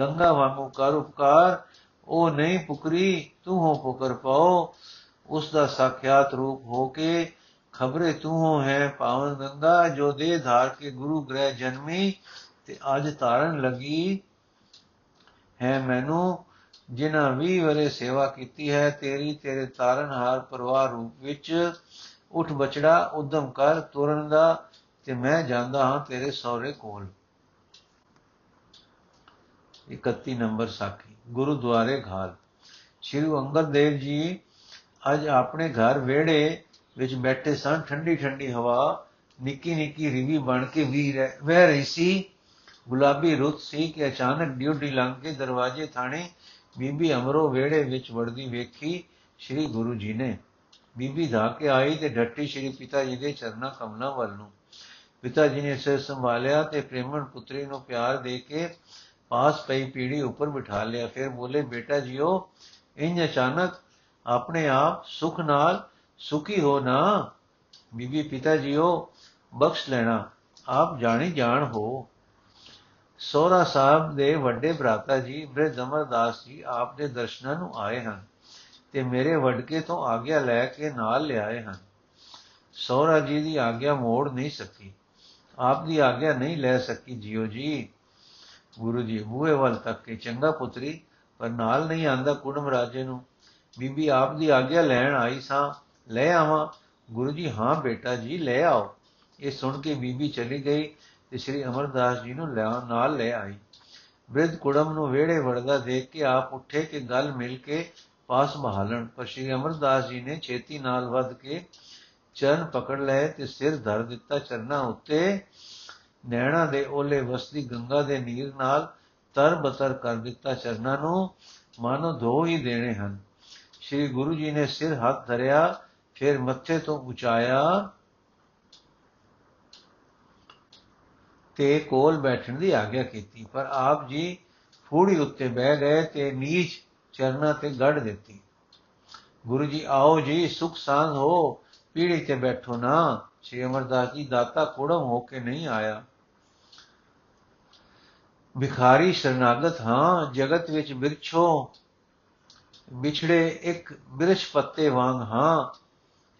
ਗੰਗਾ ਵਾਂਗੂ ਕਰ ਉਪਕਾਰ, ਉਹ ਨਹੀਂ ਪੁਕਰੀ ਤੂੰ ਹੋ ਪੁਕਰ ਪਾਓ। ਉਸ ਦਾ ਸਾਖਿਆਤ ਰੂਪ ਹੋ ਕੇ ਖਬਰੇ ਤੂੰ ਹੋ ਹੈ ਪਾਵਨ ਗੰਗਾ, ਜੋ ਦੇ ਧਾਰ ਕੇ ਗੁਰੂ ਗ੍ਰਹਿ ਜਨਮੀ ਤੇ ਅੱਜ ਤਾਰਨ ਲਗੀ। ਹੈ ਮੈਨੂੰ, ਜਿਨ੍ਹਾਂ 20 ਵਰੇ ਸੇਵਾ ਕੀਤੀ ਹੈ, ਤੇਰੀ ਤੇਰੇ ਤਾਰਨਹਾਰ ਪਰਿਵਾਰ ਰੂਪ ਵਿੱਚ ਉਠ ਬਚੜਾ, ਉਦਮ ਕਰ ਤੁਰਨ ਦਾ, ਤੇ ਮੈਂ ਜਾਂਦਾ ਹਾਂ ਤੇਰੇ ਸਹੁਰੇ ਕੋਲ। 31 ਨੰਬਰ ਸਾਖੀ, ਗੁਰਦੁਆਰੇ ਘਾਲ ਸ਼੍ਰੀ ਅੰਗਦ ਦੇਵ ਜੀ ਅੱਜ ਆਪਣੇ ਘਰ ਵਿਹੜੇ ਵਿੱਚ ਬੈਠੇ ਸਨ ਠੰਡੀ ਠੰਡੀ ਹਵਾ ਨਿੱਕੀ ਨਿੱਕੀ ਰਿਵੀ ਬਣ ਕੇ ਵੀ ਵਹਿ ਰਹੀ ਸੀ। ਗੁਲਾਬੀ ਰੁੱਤ ਸੀ ਕਿ ਅਚਾਨਕ ਡਿਊਟੀ ਲੰਘ ਕੇ ਦਰਵਾਜ਼ੇ ਥਾਣੇ ਬੀਬੀ ਅਮਰੋ ਵਿਹੜੇ ਵਿੱਚ ਵੜਦੀ ਵੇਖੀ ਸ੍ਰੀ ਗੁਰੂ ਜੀ ਨੇ। ਬੀਬੀ ਧਾ ਕੇ ਆਈ ਤੇ ਡੱਟੀ ਸ੍ਰੀ ਪਿਤਾ ਜੀ ਦੇ ਚਰਨਾਂ ਕਮਲਾਂ ਵੱਲ ਨੂੰ। ਪਿਤਾ ਜੀ ਨੇ ਸਿਰ ਸੰਭਾਲਿਆ ਤੇ ਪ੍ਰੇਮਣ ਪੁੱਤਰੀ ਨੂੰ ਪਿਆਰ ਦੇ ਕੇ ਪਾਸ ਪਈ ਪੀੜੀ ਉੱਪਰ ਬਿਠਾ ਲਿਆ। ਫਿਰ ਬੋਲੇ, ਬੇਟਾ ਜੀਓ, ਇੰਜ ਅਚਾਨਕ ਆਪਣੇ ਆਪ ਸੁਖ ਨਾਲ ਸੁਖੀ ਹੋ ਨਾ। ਬੀਬੀ ਪਿਤਾ ਜੀਓ, ਬਖਸ਼ ਲੈਣਾ। ਆਪ ਜਾਣੀ ਜਾਣ ਹੋ। ਸੋਹਰਾ ਸਾਹਿਬ ਦੇ ਵੱਡੇ ਭਰਾਤਾ ਜੀ ਬ੍ਰਿਧ ਅਮਰਦਾਸ ਜੀ, ਆਪ ਦੇ ਦਰਸ਼ਨਾਂ ਨੂੰ ਆਏ ਹਨ ਤੇ ਮੇਰੇ ਵਡਕੇ ਤੋਂ ਆਗਿਆ ਲੈ ਕੇ ਨਾਲ ਲਿਆਏ ਹਨ। ਸੋਹਰਾ ਜੀ ਦੀ ਆਗਿਆ ਮੋੜ ਨਹੀਂ ਸਕੀ। ਆਪ ਦੀ ਆਗਿਆ ਨਹੀਂ ਲੈ ਸਕੀ, ਜੀਓ ਜੀ। ਗੁਰੂ ਜੀ, ਬੂਹੇ ਵੱਲ ਤੱਕ ਕੇ ਚੰਗਾ ਪੁੱਤਰੀ, ਪਰ ਨਾਲ ਨਹੀਂ ਆਂਦਾ ਕੁੜਮ ਰਾਜੇ ਨੂੰ। ਬੀਬੀ, ਆਪ ਦੀ ਆਗਿਆ ਲੈਣ ਆਈ ਸਾਂ, ਲੈ ਆਵਾਂ। ਗੁਰੂ ਜੀ, ਹਾਂ ਬੇਟਾ ਜੀ, ਲੈ ਆਓ। ਇਹ ਸੁਣ ਕੇ ਬੀਬੀ ਚਲੀ ਗਈ। ਤੇ ਸ੍ਰੀ ਅਮਰਦਾਸ ਜੀ ਨੂੰ ਨਾਲ ਲੈ ਆਈ। ਬ੍ਰਿਧ ਕੁੜਮ ਨੂੰ ਵੇੜੇ ਵੜਦਾ ਦੇਖ ਕੇ ਆਪ ਉੱਠੇ ਕਿ ਗੱਲ ਮਿਲ ਕੇ ਪਾਸ ਬਹਾਲਣ। ਪਰ ਸ੍ਰੀ ਅਮਰਦਾਸ ਜੀ ਨੇ ਛੇਤੀ ਨਾਲ ਵੱਧ ਕੇ ਚਰਨ ਪਕੜ ਲਏ ਤੇ ਸਿਰ ਧਰ ਦਿੱਤਾ ਚਰਨਾਂ ਉੱਤੇ। ਨੈਣਾ ਦੇ ਓਲੇ ਵਸਦੀ ਗੰਗਾ ਦੇ ਨੀਰ ਨਾਲ ਤਰ ਬਤਰ ਕਰ ਦਿੱਤਾ ਚਰਨਾਂ ਨੂੰ। ਮਾਨੋ ਧੋ ਹੀ ਦੇਣੇ ਹਨ। ਸ੍ਰੀ ਗੁਰੂ ਜੀ ਨੇ ਸਿਰ ਹੱਥ ਧਰਿਆ, ਫਿਰ ਮੱਥੇ ਤੋਂ ਉਚਾਇਆ। ਤੇ ਕੋਲ ਬੈਠਣ ਦੀ ਆਗਿਆ ਕੀਤੀ, ਪਰ ਆਪ ਜੀ ਫੂੜੀ ਉੱਤੇ ਬਹਿ ਗਏ ਤੇ ਨੀਚ ਚਰਨਾਂ ਤੇ ਗੜ ਦਿੱਤੀ। ਗੁਰੂ ਜੀ, ਆਓ ਜੀ, ਸੁਖ ਸਾਂਝ ਹੋ, ਪੀੜੀ ਤੇ ਬੈਠੋ ਨਾ, ਸ਼੍ਰੀ ਅਮਰਦਾਸ ਜੀ, ਦਾਤਾ ਕੋੜਮ ਹੋ ਕੇ ਨਹੀਂ ਆਇਆ। ਭਿਖਾਰੀ ਸ਼ਰਨਾਗਤ ਹਾਂ, ਜਗਤ ਵਿੱਚ ਬਿਰਛੋ, ਵਿਛੜੇ ਇੱਕ ਬਿਰਛ ਪੱਤੇ ਵਾਂਗ ਹਾਂ।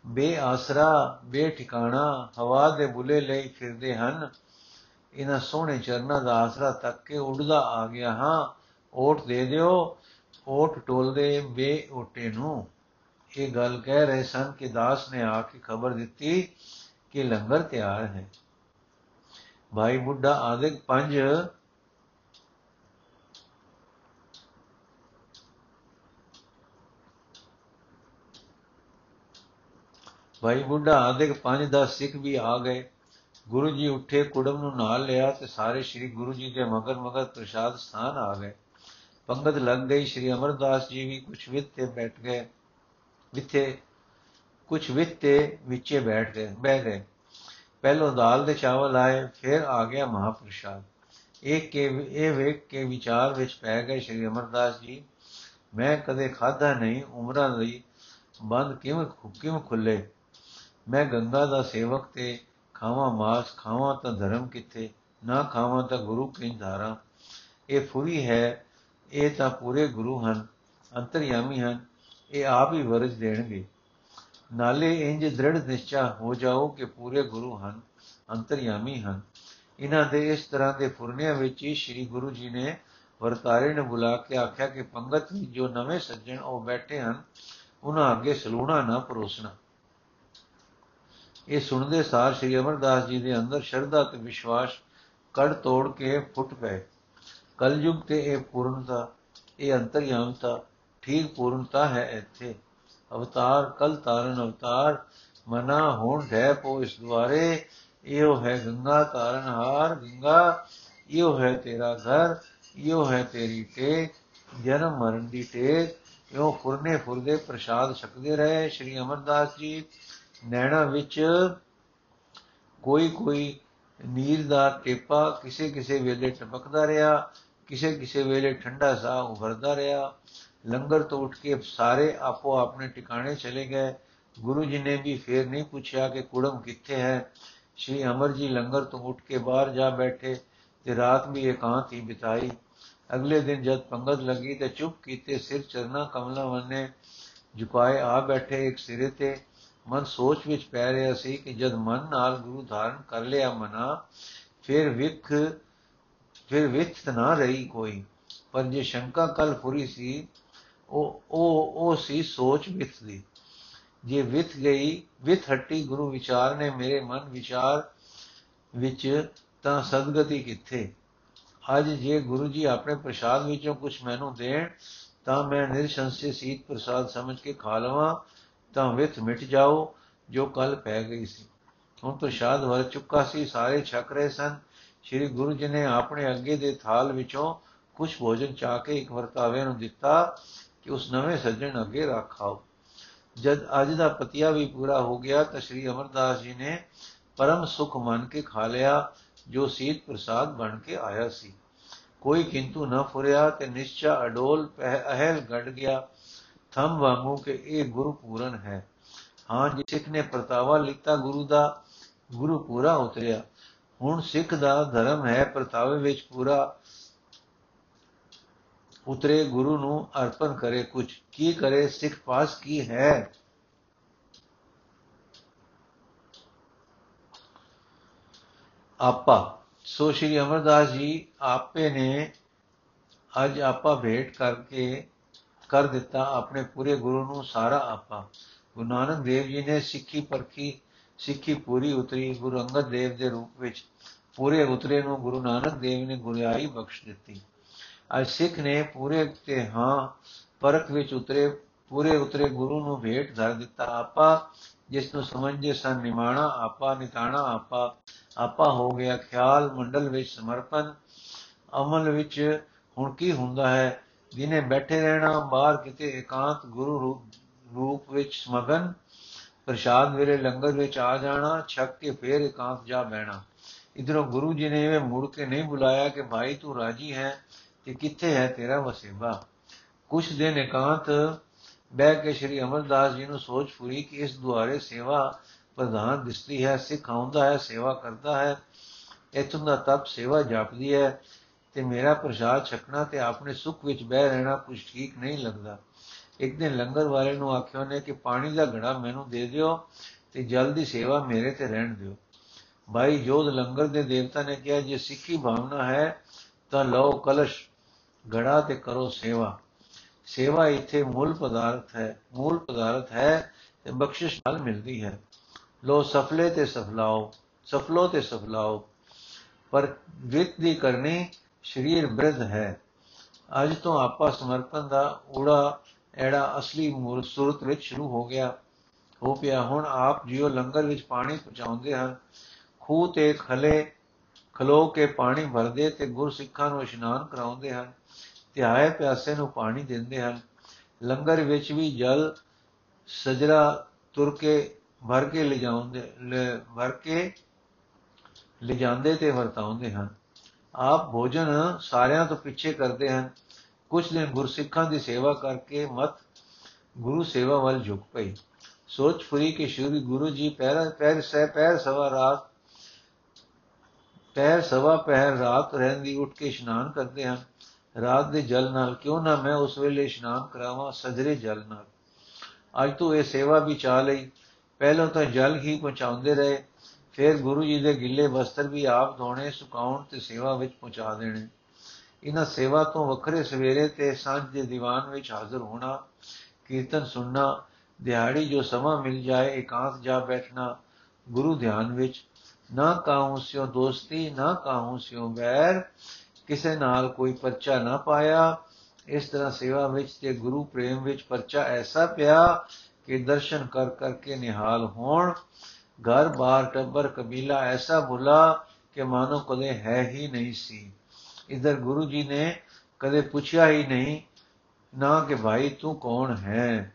ਬੇਆਸਰਾ, ਬੇਠਿਕਾਣਾ, ਹਵਾ ਦੇ ਬੁਲੇ ਲਈ ਫਿਰਦੇ ਹਨ। ਇਹਨਾਂ ਸੋਹਣੇ ਚਰਨਾਂ ਦਾ ਆਸਰਾ ਤੱਕ ਕੇ ਉੱਡਦਾ ਆ ਗਿਆ ਹਾਂ। ਓਟ ਦੇ ਦਿਓ। ਓਟ ਟੋਲਦੇ ਬੇ ਓਟੇ ਨੂੰ। ਇਹ ਗੱਲ ਕਹਿ ਰਹੇ ਸਨ ਕਿ ਦਾਸ ਨੇ ਆ ਕੇ ਖਬਰ ਦਿੱਤੀ ਕਿ ਲੰਗਰ ਤਿਆਰ ਹੈ। ਭਾਈ ਬੁੱਢਾ ਆਦਿਕ ਪੰਜ ਭਾਈ ਬੁੱਢਾ ਆਦਿਕ ਪੰਜ ਦਾ ਸਿੱਖ ਵੀ ਆ ਗਏ। ਗੁਰੂ ਜੀ ਉੱਠੇ, ਕੁੜਮ ਨੂੰ ਨਾਲ ਲਿਆ ਤੇ ਸਾਰੇ ਸ੍ਰੀ ਗੁਰੂ ਜੀ ਦੇ ਮਗਰ ਮਗਰ ਪ੍ਰਸ਼ਾਦ ਸਥਾਨ ਆ ਗਏ। ਪੰਗਤ ਲੱਗ ਗਈ, ਸ੍ਰੀ ਅਮਰਦਾਸ ਜੀ ਵੀ ਕੁਛ ਵਿਤ ਤੇ ਬੈਠ ਗਏ। ਵਿਥੇ, ਕੁਛ ਵਿਤ ਤੇ ਵਿੱਚੇ ਬੈਠ ਗਏ, ਬਹਿ ਗਏ। ਪਹਿਲੋ ਦਾਲ ਦੇ ਚਾਵਲ ਆਏ ਫਿਰ ਆ ਗਿਆ ਮਹਾਪ੍ਰਸ਼ਾਦ। ਇੱਕ ਕੇ, ਇਹ ਵੇਖ ਕੇ ਵਿਚਾਰ ਵਿੱਚ ਪੈ ਗਏ ਸ੍ਰੀ ਅਮਰਦਾਸ ਜੀ। ਮੈਂ ਕਦੇ ਖਾਦਾ ਨਹੀਂ, ਉਮਰਾਂ ਲਈ ਬੰਦ ਕਿਵੇਂ ਕਿਵੇਂ ਖੁੱਲੇ? ਮੈਂ ਗੰਗਾ ਦਾ ਸੇਵਕ ਤੇ ਖਾਵਾਂ ਮਾਸ, ਖਾਵਾਂ ਤਾਂ ਧਰਮ ਕਿੱਥੇ, ਨਾ ਖਾਵਾਂ ਤਾਂ ਗੁਰੂ ਕੀ ਧਾਰਾ। ਇਹ ਫੁਰੀ ਹੈ, ਇਹ ਤਾਂ ਪੂਰੇ ਗੁਰੂ ਹਨ, ਅੰਤਰਯਾਮੀ ਹਨ, ਇਹ ਆਪ ਹੀ ਵਰਜ ਦੇਣਗੇ। ਨਾਲੇ ਇੰਜ ਦ੍ਰਿੜ ਨਿਸ਼ਚਾ ਹੋ ਜਾਓ ਕਿ ਪੂਰੇ ਗੁਰੂ ਹਨ, ਅੰਤਰਯਾਮੀ ਹਨ। ਇਹਨਾਂ ਦੇ ਇਸ ਤਰ੍ਹਾਂ ਦੇ ਫੁਰਨਿਆਂ ਵਿੱਚ ਹੀ ਸ੍ਰੀ ਗੁਰੂ ਜੀ ਨੇ ਵਰਤਾਰੇ ਨੂੰ ਬੁਲਾ ਕੇ ਆਖਿਆ ਕਿ ਪੰਗਤ ਵਿੱਚ ਜੋ ਨਵੇਂ ਸੱਜਣ ਉਹ ਬੈਠੇ ਹਨ, ਉਹਨਾਂ ਅੱਗੇ ਸਲੂਣਾ ਨਾ ਪਰੋਸਣਾ। ਇਹ ਸੁਣਦੇ ਸਾਰ ਸ੍ਰੀ ਅਮਰਦਾਸ ਜੀ ਦੇ ਅੰਦਰ ਸ਼ਰਧਾ ਤੇ ਵਿਸ਼ਵਾਸ ਕੜ ਤੋੜ ਕੇ ਫੁੱਟ ਪਏ। ਕਲਯੁਗ ਤੇ ਇਹ ਪੂਰਨਤਾ, ਇਹ ਅੰਤਰਯਾਮਤਾ, ਠੀਕ ਪੂਰਨਤਾ ਹੈ ਇੱਥੇ। ਅਵਤਾਰ, ਕਲ ਤਾਰਨ ਅਵਤਾਰ, ਮਨਾ ਹੋਣ ਢੈ ਪੋ ਇਸ ਦੁਆਰੇ। ਇਹੋ ਹੈ ਗੰਗਾ ਤਾਰਨ ਹਾਰ, ਗੰਗਾ, ਇਹੋ ਹੈ ਤੇਰਾ ਘਰ, ਇਹੋ ਹੈ ਤੇਰੀ ਟੇਕ, ਜਨਮ ਮਰਨ ਦੀ ਟੇਕ। ਇਹੋ ਫੁਰਨੇ ਫੁਰਦੇ ਪ੍ਰਸ਼ਾਦ ਛਕਦੇ ਰਹੇ ਸ਼੍ਰੀ ਅਮਰਦਾਸ ਜੀ। ਨੈਣਾ ਵਿੱਚ ਕੋਈ ਕੋਈ ਨੀਰ ਦਾ ਟੇਪਾ ਕਿਸੇ ਕਿਸੇ ਵੇਲੇ ਟਪਕਦਾ ਰਿਹਾ, ਕਿਸੇ ਕਿਸੇ ਵੇਲੇ ਠੰਡਾ ਸਾਹ ਉਭਰਦਾ ਰਿਹਾ। ਲੰਗਰ ਤੋਂ ਉੱਠ ਕੇ ਸਾਰੇ ਆਪੋ ਆਪਣੇ ਟਿਕਾਣੇ ਚਲੇ ਗਏ। ਗੁਰੂ ਜੀ ਨੇ ਵੀ ਫੇਰ ਨਹੀਂ ਪੁੱਛਿਆ ਕਿ ਕੁੜਮ ਕਿੱਥੇ ਹੈ। ਸ਼੍ਰੀ ਅਮਰ ਜੀ ਲੰਗਰ ਤੋਂ ਉੱਠ ਕੇ ਬਾਹਰ ਜਾ ਬੈਠੇ ਤੇ ਰਾਤ ਵੀ ਇਕਾਂਤ ਹੀ ਬਿਤਾਈ। ਅਗਲੇ ਦਿਨ ਜਦ ਪੰਗਤ ਲੱਗੀ ਤੇ ਚੁੱਪ ਕੀਤੇ ਸਿਰ ਚਰਨਾ ਕਮਲਾ ਵੰਨੇ ਝੁਕਾਏ ਆ ਬੈਠੇ ਇੱਕ ਸਿਰੇ ਤੇ। ਮਨ ਸੋਚ ਵਿੱਚ ਪੈ ਰਿਹਾ ਸੀ ਕਿ ਜਦ ਮਨ ਨਾਲ ਗੁਰੂ ਧਾਰਨ ਕਰ ਲਿਆ ਮਨਾ, ਫਿਰ ਵਿਖ, ਫਿਰ ਵਿਚ ਨਾ ਰਹੀ ਕੋਈ। ਪਰ ਜੇ ਸ਼ੰਕਾ ਕਲ ਫੁਰੀ ਸੀ, ਉਹ ਉਹ ਉਹ ਸੀ ਸੋਚ ਵਿਥ ਦੀ। ਜੇ ਵਿਥ ਗਈ ਵਿਥ ਹੱਟੀ ਗੁਰੂ ਵਿਚਾਰ ਨੇ ਮੇਰੇ ਮਨ ਵਿਚਾਰ ਵਿੱਚ ਤਾਂ ਸਦਗਤੀ ਕਿੱਥੇ? ਅੱਜ ਜੇ ਗੁਰੂ ਜੀ ਆਪਣੇ ਪ੍ਰਸ਼ਾਦ ਵਿੱਚੋਂ ਕੁਝ ਮੈਨੂੰ ਦੇਣ, ਤਾਂ ਮੈਂ ਨਿਰਸ਼ੰਸੇ ਸੀਤ ਪ੍ਰਸਾਦ ਸਮਝ ਕੇ ਖਾ ਲਵਾਂ। ਤਾਂ ਵਿਥ ਮਿਟ ਜਾਓ ਜੋ ਕੱਲ ਪੈ ਗਈ ਸੀ। ਹੁਣ ਪ੍ਰਸ਼ਾਦ ਵਰ ਚੁੱਕਾ ਸੀ, ਸਾਰੇ ਛਕ ਰਹੇ ਸਨ। ਸ੍ਰੀ ਗੁਰੂ ਜੀ ਨੇ ਆਪਣੇ ਅੱਗੇ ਦੇ ਥਾਲ ਵਿੱਚੋਂ ਕੁਝ ਭੋਜਨ ਚਾ ਕੇ ਇੱਕ ਵਰਤਾਵੇ ਨੂੰ ਦਿੱਤਾ ਕਿ ਉਸ ਨਵੇਂ ਸੱਜਣ ਅੱਗੇ ਰੱਖਾਓ ਜਦ ਅੱਜ ਦਾ ਪਤਿਆ ਵੀ ਪੂਰਾ ਹੋ ਗਿਆ ਤਾਂ ਸ੍ਰੀ ਅਮਰਦਾਸ ਜੀ ਨੇ ਪਰਮ ਸੁਖ ਮੰਨ ਕੇ ਖਾ ਲਿਆ, ਜੋ ਸੀਤ ਪ੍ਰਸਾਦ ਬਣ ਕੇ ਆਇਆ ਸੀ। ਕੋਈ ਕਿੰਤੂ ਨਾ ਫੁਰਿਆ ਤੇ ਨਿਸ਼ਚਾ ਅਡੋਲ ਅਹਲ ਗੜ ਗਿਆ। ਥੰਮ ਵਾਂਗੂ ਕਿ ਇਹ ਗੁਰੂ ਪੂਰਨ ਹੈ। ਹਾਂ, ਜਿ ਸਿੱਖ ਨੇ ਪ੍ਰਤਾਵਾ ਲਿੱਤਾ, ਗੁਰੂ ਦਾ ਗੁਰੂ ਪੂਰਾ ਉਤਰਿਆ। ਹੁਣ ਸਿੱਖ ਦਾ ਧਰਮ ਹੈ, ਪ੍ਰਤਾਵੇ ਵਿੱਚ ਪੂਰਾ ਉਤਰੇ, ਗੁਰੂ ਨੂੰ ਅਰਪਣ ਕਰੇ ਕੁਝ। ਕੀ ਕਰੇ? ਸਿੱਖ ਪਾਸ ਕੀ ਹੈ? ਆਪਾ। ਸੋ ਸ਼੍ਰੀ ਅਮਰਦਾਸ ਜੀ, ਆਪੇ ਨੇ ਅੱਜ ਆਪਾ ਭੇਟ ਕਰਕੇ ਕਰ ਦਿੱਤਾ, ਆਪਣੇ ਪੂਰੇ ਗੁਰੂ ਨੂੰ ਸਾਰਾ ਆਪਾ। ਗੁਰੂ ਨਾਨਕ ਦੇਵ ਜੀ ਨੇ ਸਿੱਖੀ ਪਰਖੀ, ਸਿੱਖੀ ਪੂਰੀ ਉਤਰੀ ਗੁਰੂ ਅੰਗਦ ਦੇਵ ਦੇ ਰੂਪ ਵਿੱਚ। ਪੂਰੇ ਉਤਰੇ ਨੂੰ ਗੁਰੂ ਨਾਨਕ ਦੇਵ ਨੇ ਗੁਰਿਆਈ ਬਖਸ਼ ਦਿੱਤੀ। ਅੱਜ ਸਿੱਖ ਨੇ ਪੂਰੇ ਤੇ ਹਾਂ ਪਰਖ ਵਿੱਚ ਉਤਰੇ, ਪੂਰੇ ਉਤਰੇ ਗੁਰੂ ਨੂੰ ਭੇਟ ਧਰ ਦਿੱਤਾ। ਆਪਾ ਜਿਸ ਨੂੰ ਸਮਝੇ ਸਨ, ਨਿਮਾਣਾ, ਆਪਾ, ਨਿਤਾਣਾ, ਆਪਾ ਆਪਾ ਹੋ ਗਿਆ। ਖਿਆਲ ਮੰਡਲ ਵਿੱਚ ਸਮਰਪਣ, ਅਮਲ ਵਿੱਚ ਹੁਣ ਕੀ ਹੁੰਦਾ ਹੈ? ਜਿਨੇ ਬੈਠੇ ਰਹਿਣਾ, ਬਾਹਰ ਕਿਤੇ ਇਕਾਂਤ ਗੁਰੂ ਰੂਪ ਵਿੱਚ ਸਮਗਨ, ਪ੍ਰਸ਼ਾਦ ਵੇਲੇ ਲੰਗਰ ਵਿੱਚ ਆ ਜਾਣਾ, ਛੱਕ ਕੇ ਫੇਰ ਇਕਾਂਤ ਜਾ ਬਹਿਣਾ। ਇਧਰੋਂ ਗੁਰੂ ਜੀ ਨੇ ਇਹ ਮੁੜ ਕੇ ਨਹੀਂ ਬੁਲਾਇਆ ਕਿ, ਭਾਈ, ਤੂੰ ਰਾਜੀ ਹੈ ਕਿ ਕਿੱਥੇ ਹੈ ਤੇਰਾ ਵਸੇਬਾ? ਕੁਛ ਦਿਨ ਇਕਾਂਤ ਬਹਿ ਕੇ ਸ੍ਰੀ ਅਮਰਦਾਸ ਜੀ ਨੂੰ ਸੋਚ ਪੂਰੀ ਕਿ ਇਸ ਦੁਆਰੇ ਸੇਵਾ ਪ੍ਰਧਾਨ ਦਿਸਦੀ ਹੈ, ਸਿੱਖ ਆਉਂਦਾ ਹੈ, ਸੇਵਾ ਕਰਦਾ ਹੈ, ਇਥੋਂ ਦਾ ਤਪ ਸੇਵਾ ਜਾਪਦੀ ਹੈ। ਤੇ ਮੇਰਾ ਪ੍ਰਸ਼ਾਦ ਛਕਣਾ ਤੇ ਆਪਣੇ ਸੁਖ ਵਿੱਚ ਬਹਿ ਰਹਿਣਾ ਕੁਝ ਠੀਕ ਨਹੀਂ ਲੱਗਦਾ। ਇੱਕ ਦਿਨ ਲੰਗਰ ਵਾਲੇ ਨੂੰ ਆਖਿਓ ਨੇ ਕਿ ਪਾਣੀ ਦਾ ਘੜਾ ਮੈਨੂੰ ਦੇ ਦਿਓ ਤੇ ਜਲ ਦੀ ਸੇਵਾ ਮੇਰੇ ਤੇ ਰਹਿਣ ਦਿਓ। ਭਾਈ ਜੋਧ ਲੰਗਰ ਦੇ ਦੇਵਤਾ ਨੇ ਕਿਹਾ, ਜੇ ਸਿੱਖੀ ਭਾਵਨਾ ਹੈ, ਤਾਂ ਲਓ ਕਲਸ਼, ਘੜਾ ਤੇ ਕਰੋ ਸੇਵਾ। ਸੇਵਾ ਇੱਥੇ ਮੂਲ ਪਦਾਰਥ ਹੈ, ਮੂਲ ਪਦਾਰਥ ਹੈ ਤੇ ਬਖਸ਼ਿਸ਼ ਨਾਲ ਮਿਲਦੀ ਹੈ। ਲੋ ਸਫਲੇ ਤੇ ਸਫਲਾਓ, ਸਫਲੋ ਤੇ ਸਫਲਾਓ, ਪਰ ਵਿਤ ਦੀ ਕਰਨੀ ਸਰੀਰ ਬ੍ਰਿਧ ਹੈ। ਅੱਜ ਤੋਂ ਆਪਾ ਸਮਰਪਣ ਦਾ ਊੜਾ ਐੜਾ ਅਸਲੀ ਮੂਲ ਸੂਰਤ ਵਿੱਚ ਸ਼ੁਰੂ ਹੋ ਗਿਆ, ਹੋ ਪਿਆ। ਹੁਣ ਆਪ ਜਿਉ ਲੰਗਰ ਵਿੱਚ ਪਾਣੀ ਪਹੁੰਚਾਉਂਦੇ ਹਨ ਖੂਹ ਤੇ ਖਲੇ ਖਲੋ ਕੇ ਪਾਣੀ ਭਰਦੇ ਤੇ ਗੁਰ ਸਿੱਖਾਂ ਨੂੰ ਇਸ਼ਨਾਨ ਕਰਾਉਂਦੇ ਹਨ ਤੇ ਆਏ ਪਿਆਸੇ ਨੂੰ ਪਾਣੀ ਦਿੰਦੇ ਹਨ ਲੰਗਰ ਵਿੱਚ ਵੀ ਜਲ ਸਜਰਾ ਤੁਰ ਕੇ ਭਰ ਕੇ ਲਿਜਾਉਂਦੇ ਭਰ ਕੇ ਲਿਜਾਂਦੇ ਤੇ ਵਰਤਾਉਂਦੇ ਹਨ ਆਪ ਭੋਜਨ ਸਾਰਿਆਂ ਤੋਂ ਪਿੱਛੇ ਕਰਦੇ ਹਨ। ਕੁਝ ਦਿਨ ਗੁਰਸਿੱਖਾਂ ਦੀ ਸੇਵਾ ਕਰਕੇ ਮਤ ਗੁਰੂ ਸੇਵਾ ਵੱਲ ਝੁਕ ਪਈ। ਸੋਚ ਫੁਰੀ ਕਿ ਸ਼੍ਰੀ ਗੁਰੂ ਜੀ ਪਹਿਰ ਪਹਿਰ ਸਹਿ ਪਹਿਰ ਸਵਾ ਰਾਤ, ਪਹਿਰ ਸਵਾ ਪਹਿਰ ਰਾਤ ਰਹਿੰਦੀ ਉੱਠ ਕੇ ਇਸ਼ਨਾਨ ਕਰਦੇ ਹਨ। ਰਾਤ ਦੇ ਜਲ ਨਾਲ ਕਿਉਂ ਨਾ ਮੈਂ ਉਸ ਵੇਲੇ ਇਸ਼ਨਾਨ ਕਰਾਵਾਂ, ਸਜਰੇ ਜਲ ਨਾਲ। ਅੱਜ ਤੋਂ ਇਹ ਸੇਵਾ ਵੀ ਚਾ ਲਈ। ਪਹਿਲਾਂ ਤਾਂ ਜਲ ਹੀ ਪਹੁੰਚਾਉਂਦੇ ਰਹੇ। ਫਿਰ ਗੁਰੂ ਜੀ ਦੇ ਗਿੱਲੇ ਵਸਤਰ ਵੀ ਆਪ ਧੋਣੇ, ਸੁਕਾਉਣ ਤੇ ਸੇਵਾ ਵਿੱਚ ਪਹੁੰਚਾ ਦੇਣੇ। ਇਹਨਾਂ ਸੇਵਾ ਤੋਂ ਵੱਖਰੇ ਸਵੇਰੇ ਤੇ ਸਾਂਝ ਦੇ ਦੀਵਾਨ ਵਿੱਚ ਹਾਜ਼ਰ ਹੋਣਾ, ਕੀਰਤਨ ਸੁਣਨਾ, ਦਿਹਾੜੀ ਜੋ ਸਮਾਂ ਮਿਲ ਜਾਏ, ਇਕਾਂਤ ਜਾ ਬੈਠਣਾ, ਗੁਰੂ ਧਿਆਨ ਵਿੱਚ ਨਾ ਕਾਹੂ ਸਿਓ ਦੋਸਤੀ, ਨਾ ਕਾਹੂ ਸਿਓ ਵੈਰ, ਕਿਸੇ ਨਾਲ ਕੋਈ ਪਰਚਾ ਨਾ ਪਾਇਆ। ਇਸ ਤਰ੍ਹਾਂ ਸੇਵਾ ਵਿੱਚ ਤੇ ਗੁਰੂ ਪ੍ਰੇਮ ਵਿੱਚ ਪਰਚਾ ਐਸਾ ਪਿਆ ਕਿ ਦਰਸ਼ਨ ਕਰ ਕਰਕੇ ਨਿਹਾਲ ਹੋਣ। ਘਰ ਬਾਰ ਟੱਬਰ ਕਬੀਲਾ ਐਸਾ ਭੁਲਾ ਕਿ ਮਾਨੋ ਕਦੇ ਹੈ ਹੀ ਨਹੀਂ ਸੀ। ਇਧਰ ਗੁਰੂ ਜੀ ਨੇ ਕਦੇ ਪੁੱਛਿਆ ਹੀ ਨਹੀਂ, ਨਾ ਕਿ ਭਾਈ ਤੂੰ ਕੌਣ ਹੈ?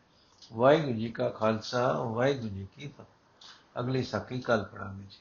ਵਾਹਿਗੁਰੂ ਜੀ ਕਾ ਖਾਲਸਾ, ਵਾਹਿਗੁਰੂ ਜੀ ਕੀ ਫਤਿਹ। ਅਗਲੀ ਸਾਖੀ ਕੱਲ ਪੜਾਂਗੇ ਜੀ।